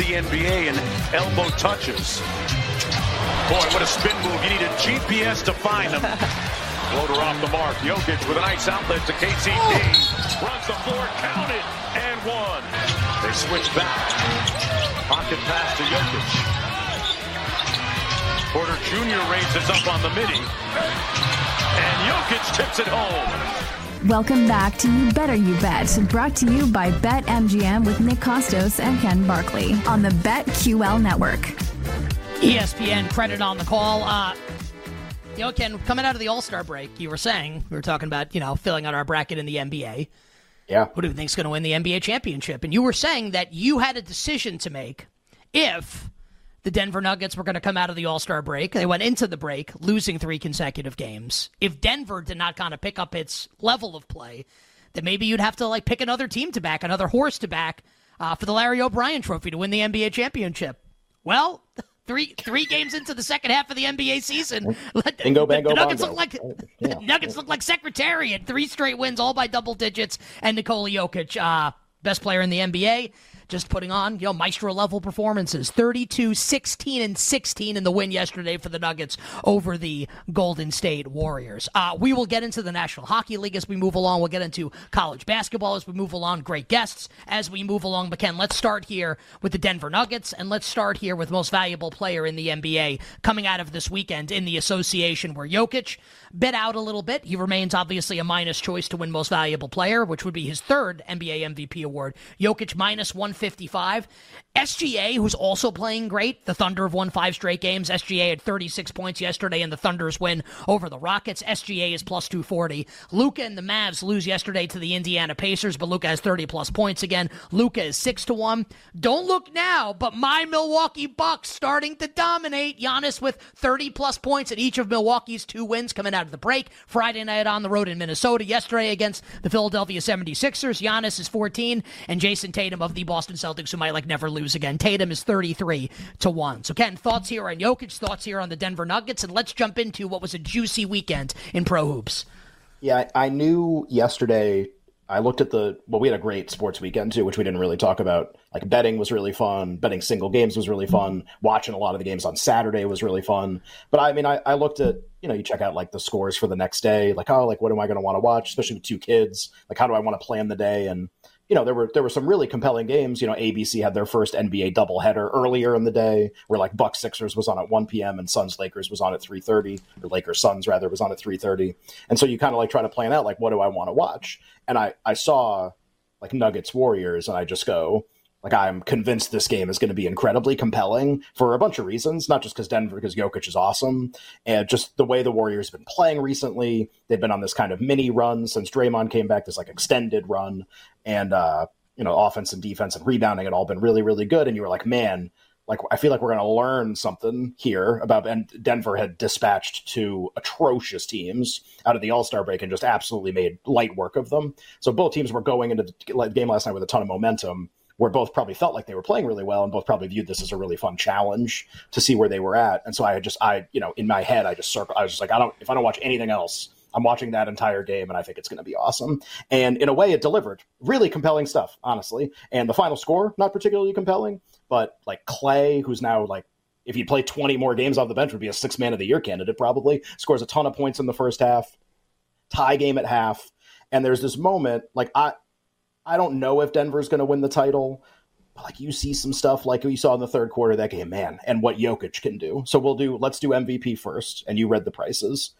the NBA in elbow touches. Boy, what a spin move. You need a GPS to find him. Floater off the mark. Jokic with a nice outlet to KCP. Oh. Runs the floor, counted, and one. They switch back. Pocket pass to Jokic. Porter Jr. raises up on the midi. And Jokic tips it home. Welcome back to You Better You Bet, brought to you by BetMGM with Nick Kostos and Ken Barkley on the BetQL network. ESPN credit on the call. Uh, you know, Ken, coming out of the All Star break, you were saying we were talking about you know filling out our bracket in the NBA. Yeah. Who do you think's going to win the NBA championship? And you were saying that you had a decision to make if the Denver Nuggets were going to come out of the All Star break. They went into the break losing three consecutive games. If Denver did not kind of pick up its level of play, then maybe you'd have to like pick another team to back, another horse to back uh, for the Larry O'Brien Trophy to win the NBA championship. Well. Three three games into the second half of the NBA season, bingo, bango, the Nuggets bongo. look like yeah. Nuggets look like Secretariat. Three straight wins, all by double digits, and Nikola Jokic, uh, best player in the NBA just putting on, you know, maestro level performances. 32, 16, and 16 in the win yesterday for the Nuggets over the Golden State Warriors. Uh, we will get into the National Hockey League as we move along. We'll get into college basketball as we move along. Great guests as we move along. But Ken, let's start here with the Denver Nuggets, and let's start here with most valuable player in the NBA coming out of this weekend in the association where Jokic bit out a little bit. He remains obviously a minus choice to win most valuable player, which would be his third NBA MVP award. Jokic minus 155. SGA, who's also playing great. The Thunder have won five straight games. SGA had 36 points yesterday in the Thunder's win over the Rockets. SGA is plus 240. Luka and the Mavs lose yesterday to the Indiana Pacers, but Luka has 30 plus points again. Luka is 6 to 1. Don't look now, but my Milwaukee Bucks starting to dominate. Giannis with 30 plus points at each of Milwaukee's two wins coming out of the break. Friday night on the road in Minnesota. Yesterday against the Philadelphia 76ers. Giannis is 14, and Jayson Tatum of the Boston Celtics, who might like never lose lose again. Tatum is 33 to 1. So, Ken, thoughts here on Jokic, thoughts here on the Denver Nuggets, and let's jump into what was a juicy weekend in pro hoops. Yeah, I knew yesterday. I looked at the well, we had a great sports weekend too, which we didn't really talk about. Like betting was really fun. Betting single games was really fun. Watching a lot of the games on Saturday was really fun. But I mean, I, I looked at you know you check out like the scores for the next day. Like oh, like what am I going to want to watch? Especially with two kids. Like how do I want to plan the day? And you know, there were there were some really compelling games. You know, ABC had their first NBA doubleheader earlier in the day, where like Bucks Sixers was on at 1 p.m. and Suns Lakers was on at 3:30, or Lakers Suns rather was on at 3:30. And so you kind of like try to plan out like what do I want to watch? And I I saw like Nuggets Warriors, and I just go, like I'm convinced this game is going to be incredibly compelling for a bunch of reasons, not just because Denver, because Jokic is awesome, and just the way the Warriors have been playing recently. They've been on this kind of mini run since Draymond came back, this like extended run, and uh, you know, offense and defense and rebounding had all been really, really good. And you were like, man, like I feel like we're going to learn something here about. And Denver had dispatched two atrocious teams out of the All Star break and just absolutely made light work of them. So both teams were going into the game last night with a ton of momentum where both probably felt like they were playing really well and both probably viewed this as a really fun challenge to see where they were at. And so I had just, I, you know, in my head, I just circle, I was just like, I don't, if I don't watch anything else, I'm watching that entire game and I think it's going to be awesome. And in a way, it delivered really compelling stuff, honestly. And the final score, not particularly compelling, but like Clay, who's now like, if he played 20 more games off the bench, would be a six man of the year candidate probably. Scores a ton of points in the first half, tie game at half. And there's this moment, like, I, I don't know if Denver's going to win the title, but like you see some stuff like we saw in the third quarter of that game, man, and what Jokic can do. So we'll do let's do MVP first, and you read the prices.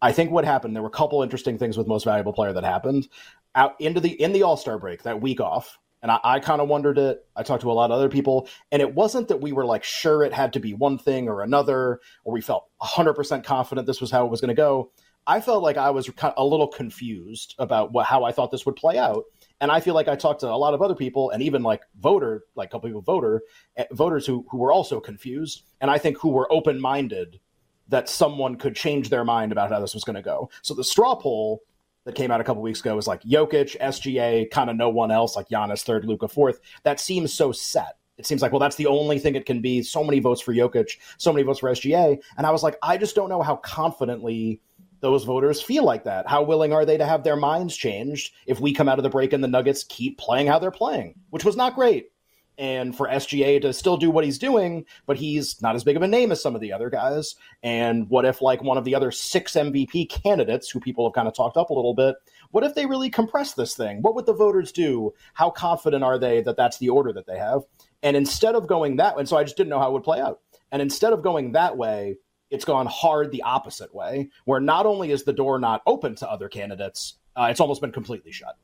I think what happened there were a couple interesting things with most valuable player that happened out into the in the All Star break that week off. And I, I kind of wondered it. I talked to a lot of other people, and it wasn't that we were like sure it had to be one thing or another, or we felt 100% confident this was how it was going to go. I felt like I was a little confused about what, how I thought this would play out. And I feel like I talked to a lot of other people and even like voter, like a couple people voter eh, voters who, who were also confused. And I think who were open minded that someone could change their mind about how this was going to go. So the straw poll that came out a couple weeks ago was like Jokic, SGA, kind of no one else, like Giannis third, Luka fourth. That seems so set. It seems like, well, that's the only thing it can be. So many votes for Jokic, so many votes for SGA. And I was like, I just don't know how confidently those voters feel like that. How willing are they to have their minds changed if we come out of the break and the Nuggets keep playing how they're playing, which was not great. and for SGA to still do what he's doing, but he's not as big of a name as some of the other guys. And what if, like, one of the other six MVP candidates who people have kind of talked up a little bit, what if they really compress this thing? What would the voters do? How confident are they that that's the order that they have? And instead of going that way, and so I just didn't know how it would play out. And instead of going that way, it's gone hard the opposite way, where not only is the door not open to other candidates, uh, it's almost been completely shut.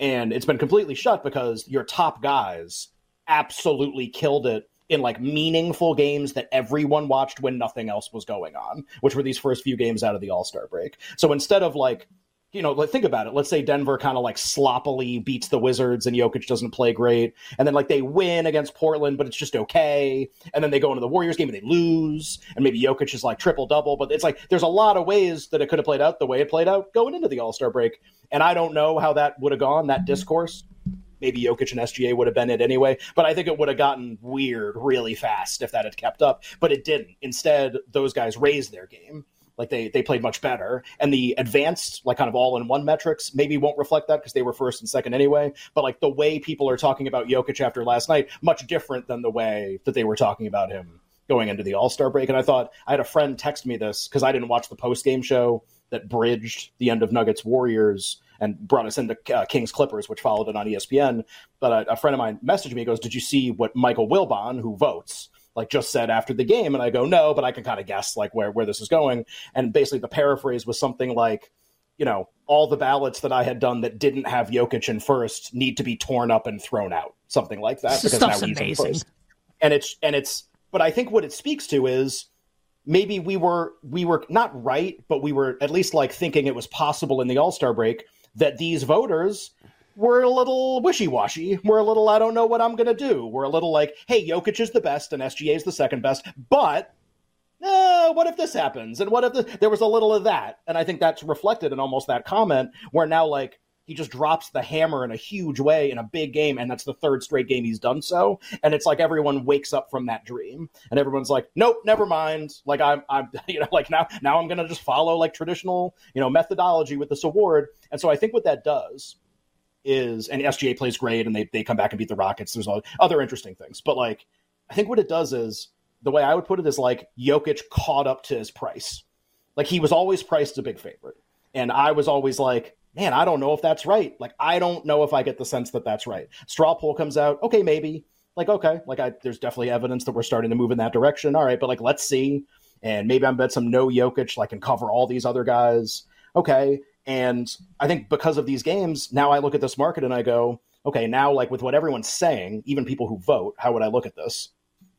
And it's been completely shut because your top guys absolutely killed it in like meaningful games that everyone watched when nothing else was going on, which were these first few games out of the All Star break. So instead of like, you know, think about it. Let's say Denver kind of like sloppily beats the Wizards and Jokic doesn't play great. And then like they win against Portland, but it's just okay. And then they go into the Warriors game and they lose. And maybe Jokic is like triple double. But it's like there's a lot of ways that it could have played out the way it played out going into the All Star break. And I don't know how that would have gone, that discourse maybe Jokic and SGA would have been it anyway. But I think it would have gotten weird really fast if that had kept up. But it didn't. Instead, those guys raised their game. Like they they played much better, and the advanced like kind of all in one metrics maybe won't reflect that because they were first and second anyway. But like the way people are talking about Jokic after last night, much different than the way that they were talking about him going into the All Star break. And I thought I had a friend text me this because I didn't watch the post game show that bridged the end of Nuggets Warriors and brought us into uh, Kings Clippers, which followed it on ESPN. But a, a friend of mine messaged me, goes, "Did you see what Michael Wilbon, who votes?" Like just said after the game and i go no but i can kind of guess like where, where this is going. And basically the paraphrase was something like you know all the ballots that i had done that didn't have Jokic in first need to be torn up and thrown out something like that because now he's first. And it's and it's but i think what it speaks to is maybe we were we were not right but we were at least like thinking it was possible in the all-star break that these voters were a little wishy-washy. We're a little, I don't know what I'm going to do. We're a little like, hey, Jokic is the best and SGA is the second best, but uh, what if this happens? And what if there was a little of that? And I think that's reflected in almost that comment where now like he just drops the hammer in a huge way in a big game, and that's the third straight game he's done so. And it's like everyone wakes up from that dream, and everyone's like, "Nope, never mind." Like I'm, I'm, you know, like now, now I'm gonna just follow like traditional, you know, methodology with this award. And so I think what that does is, and SGA plays great, and they they come back and beat the Rockets. There's all, other interesting things, but like I think what it does is the way I would put it is like Jokic caught up to his price. Like he was always priced a big favorite, and I was always like man, I don't know if that's right. Like, I don't know if I get the sense that that's right. Straw poll comes out. Okay, maybe. Like, okay, like I, there's definitely evidence that we're starting to move in that direction. All right, but like, let's see. And maybe I'm bet some no Jokic, like, can cover all these other guys. Okay. And I think because of these games, now I look at this market and I go, okay, now like with what everyone's saying, even people who vote, how would I look at this?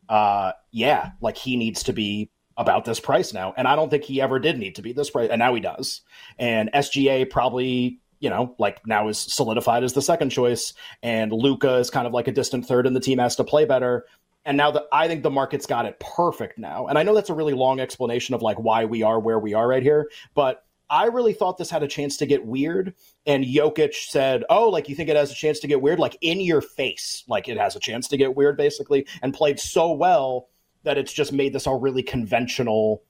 Uh, yeah, like he needs to be about this price now. And I don't think he ever did need to be this price. And now he does. And SGA probably, you know, like now is solidified as the second choice. And Luka is kind of like a distant third, and the team has to play better. And now that I think the market's got it perfect now. And I know that's a really long explanation of like why we are where we are right here, but I really thought this had a chance to get weird. And Jokic said, Oh, like you think it has a chance to get weird? Like in your face, like it has a chance to get weird, basically, and played so well that it's just made this all really conventional.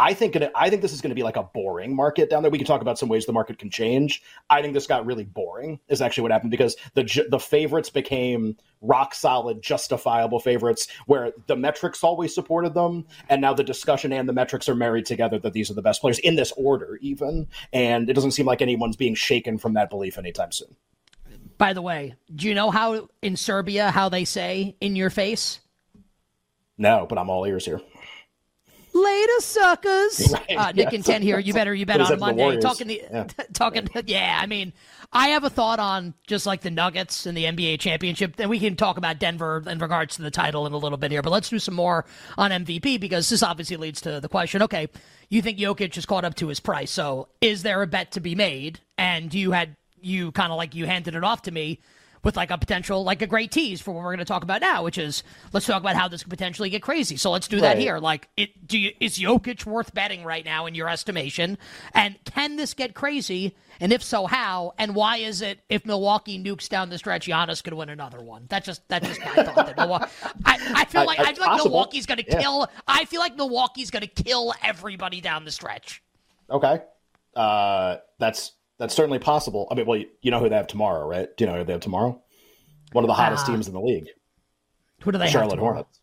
I think it, I think this is going to be like a boring market down there. We can talk about some ways the market can change. I think this got really boring. Is actually what happened because the the favorites became rock solid, justifiable favorites, where the metrics always supported them, and now the discussion and the metrics are married together that these are the best players in this order, even. And it doesn't seem like anyone's being shaken from that belief anytime soon. By the way, do you know how in Serbia how they say "in your face"? No, but I'm all ears here. Later, suckers. Right, uh, Nick yeah. and Ten here. You better, you bet on Monday. Talking, to, yeah. talking. Yeah, I mean, I have a thought on just like the Nuggets and the NBA championship, and we can talk about Denver in regards to the title in a little bit here. But let's do some more on MVP because this obviously leads to the question. Okay, you think Jokic has caught up to his price, so is there a bet to be made? And you had you kind of like you handed it off to me with like a potential, like a great tease for what we're going to talk about now, which is let's talk about how this could potentially get crazy. So let's do right. that here. Like, it do you, is Jokic worth betting right now in your estimation? And can this get crazy? And if so, how? And why is it if Milwaukee nukes down the stretch, Giannis could win another one? That's just that's just my thought. That Milwaukee, I, I feel like I, I feel like possible. Milwaukee's going to yeah. kill. I feel like Milwaukee's going to kill everybody down the stretch. Okay, uh, that's that's certainly possible. I mean, well, you, know who they have tomorrow, right? Do you know who they have tomorrow? One of the hottest uh, teams in the league. Who do they Charlotte? Hornets.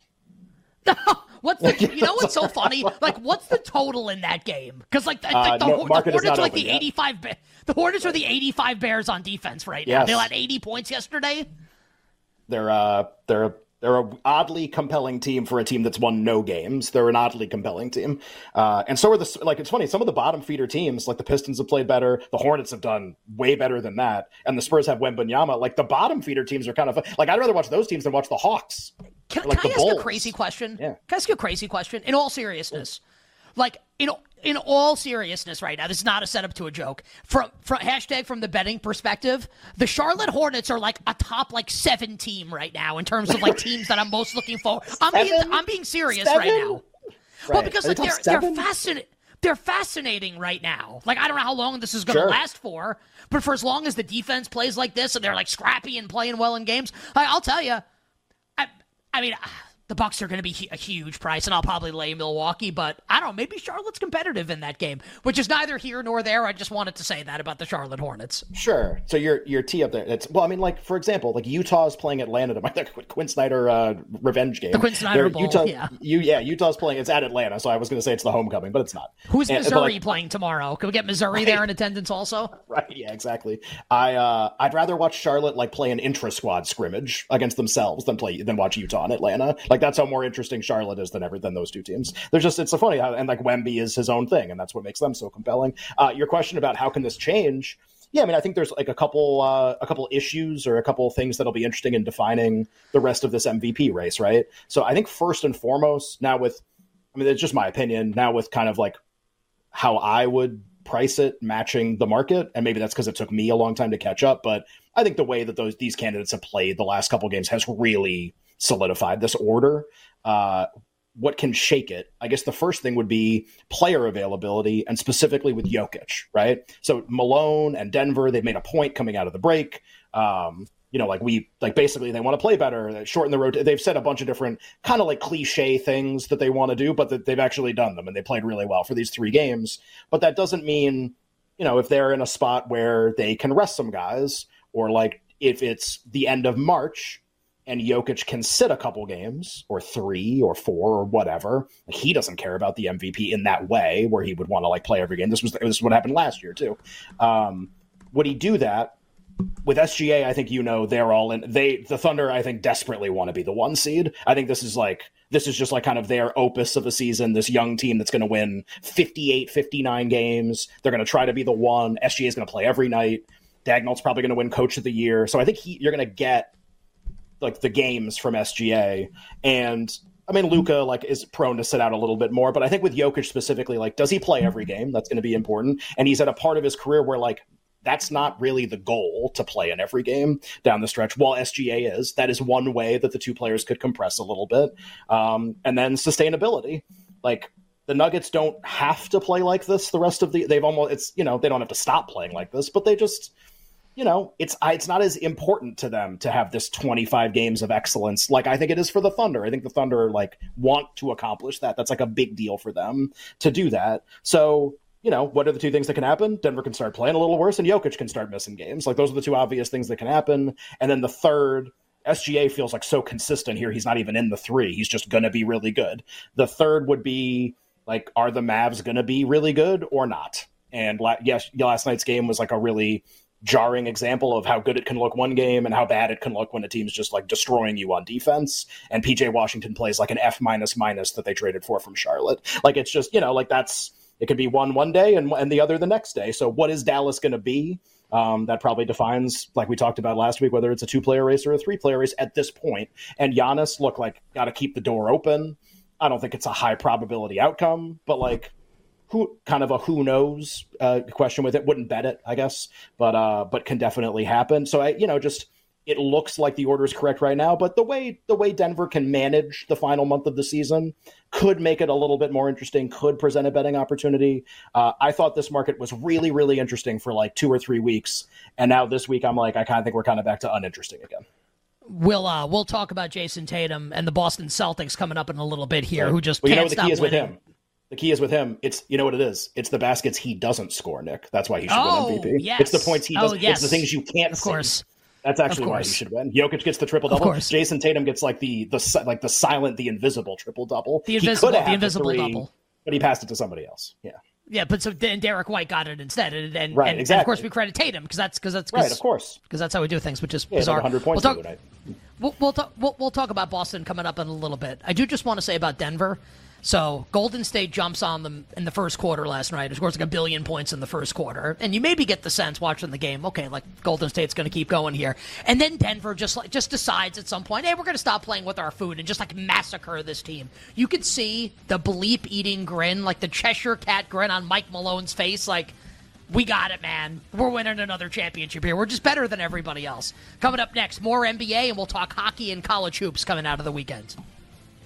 what's the? You know what's so funny? Like, what's the total in that game? Because like, the, Uh, the, no, the Hornets are like the yet. eighty-five. The Hornets are the eighty-five Bears on defense right now. Yes. They had eighty points yesterday. They're uh they're they're an oddly compelling team for a team that's won no games. They're an oddly compelling team, uh, and so are the like. It's funny. Some of the bottom feeder teams, like the Pistons, have played better. The Hornets have done way better than that, and the Spurs have Wembanyama. Like the bottom feeder teams are kind of like I'd rather watch those teams than watch the Hawks. Can, Like can I ask you a crazy question? Yeah. Can I ask you a crazy question? In all seriousness, like in in all seriousness, right now, this is not a setup to a joke. From from hashtag from the betting perspective, the Charlotte Hornets are like a top like seven team right now in terms of like teams that I'm most looking for. I'm being I'm being serious right Seven? now. Well, because like they they're they're fascinating. They're fascinating right now. Like I don't know how long this is going to Sure. last for, but for as long as the defense plays like this and they're like scrappy and playing well in games, I, I'll tell you, I, I mean, the Bucks are going to be a huge price, and I'll probably lay Milwaukee. But I don't know. Maybe Charlotte's competitive in that game, which is neither here nor there. I just wanted to say that about the Charlotte Hornets. Sure. So your your tee up there. It's well, I mean, like for example, like Utah's playing Atlanta tonight. The Quinn Snyder uh, revenge game. The Quinn Snyder They're- Bowl, Utah, yeah. You, yeah, Utah's playing. It's at Atlanta, so I was going to say it's the homecoming, but it's not. Who's And- Missouri like, playing tomorrow? Can we get Missouri there in attendance also? Right. Yeah. Exactly. I uh, I'd rather watch Charlotte like play an intra squad scrimmage against themselves than play than watch Utah and Atlanta. Like that's how more interesting Charlotte is than ever than those two teams. They're just it's so funny how and like Wemby is his own thing, and that's what makes them so compelling. Uh, your question about how can this change? Yeah, I mean, I think there's like a couple uh, a couple issues or a couple things that'll be interesting in defining the rest of this MVP race, right? So I think first and foremost, now with I mean, it's just my opinion. Now with kind of like how I would price it matching the market, and maybe that's because it took me a long time to catch up. But I think the way that those these candidates have played the last couple games has really solidified this order. Uh, what can shake it? I guess the first thing would be player availability, and specifically with Jokic, right? So Malone and Denver, they've made a point coming out of the break. Um, you know, like we like basically they want to play better, shorten the road. They've said a bunch of different kind of like cliche things that they want to do, but that they've actually done them and they played really well for these three games. But that doesn't mean, you know, if they're in a spot where they can rest some guys, or like if it's the end of March and Jokic can sit a couple games or three or four or whatever. He doesn't care about the MVP in that way where he would want to like play every game. This was this is what happened last year too. Um, would he do that? With SGA, I think you know they're all in. They the Thunder, I think, desperately want to be the one seed. I think this is like this is just like kind of their opus of a season. This young team that's going to win 58, 59 games. They're going to try to be the one. SGA is going to play every night. Daigneault's probably going to win Coach of the Year. So I think he, you're going to get like the games from SGA. And I mean, Luka like is prone to sit out a little bit more, but I think with Jokic specifically, like, does he play every game? That's going to be important. And he's at a part of his career where like that's not really the goal to play in every game down the stretch. While SGA is, that is one way that the two players could compress a little bit. Um, and then sustainability, like. The Nuggets don't have to play like this the rest of the. They've almost. It's you know they don't have to stop playing like this, but they just you know, it's it's not as important to them to have this 25 games of excellence like I think it is for the Thunder. I think the Thunder like want to accomplish that. That's like a big deal for them to do that. So, you know, what are the two things that can happen? Denver can start playing a little worse and Jokic can start missing games. Like those are the two obvious things that can happen. And then the third SGA feels like so consistent here. He's not even in the 3. He's just going to be really good. The third would be like are the Mavs going to be really good or not? And la- yes, last night's game was like a really jarring example of how good it can look one game and how bad it can look when a team's just like destroying you on defense. And PJ Washington plays like an F minus minus that they traded for from Charlotte. Like it's just you know like that's it could be one one day and and the other the next day. So what is Dallas going to be? Um, that probably defines, like we talked about last week, whether it's a two player race or a three player race at this point. And Giannis, look like got to keep the door open. I don't think it's a high probability outcome, but like who kind of a who knows uh, question with it. Wouldn't bet it, I guess, but uh, but can definitely happen. So I, you know, just it looks like the order is correct right now, but the way the way Denver can manage the final month of the season could make it a little bit more interesting. Could present a betting opportunity. Uh, I thought this market was really really interesting for like two or three weeks, and now this week I'm like I kind of think we're kind of back to uninteresting again. We'll uh, we'll talk about Jayson Tatum and the Boston Celtics coming up in a little bit here, who just well, you know can't what the stop key is with winning. him. The key is with him. It's you know what it is. It's the baskets he doesn't score, Nick. That's why he should Oh, win MVP. yes. It's the points he Oh, does. It's yes. the things you can't Of see. course. That's actually why he should win. Jokic gets the triple double. Jayson Tatum gets like the the like the silent, the invisible triple double. The invisible, the invisible three, double. But he passed it to somebody else. Yeah. Yeah, but so then Derrick White got it instead, and and, right, and, exactly. and of course we credit Tatum because that's because that's right, of course, because that's how we do things, which is yeah, bizarre. 100 points we'll talk. We'll we'll, talk, we'll we'll talk about Boston coming up in a little bit. I do just want to say about Denver. So Golden State jumps on them in the first quarter last night. Course, like a billion points in the first quarter, and you maybe get the sense watching the game, okay, like Golden State's going to keep going here, and then Denver just like just decides at some point, hey, we're going to stop playing with our food and just like massacre this team. You could see the bleep eating grin, like the Cheshire cat grin on Mike Malone's face, like. We got it, man. We're winning another championship here. We're just better than everybody else. Coming up next, more NBA, and we'll talk hockey and college hoops coming out of the weekend.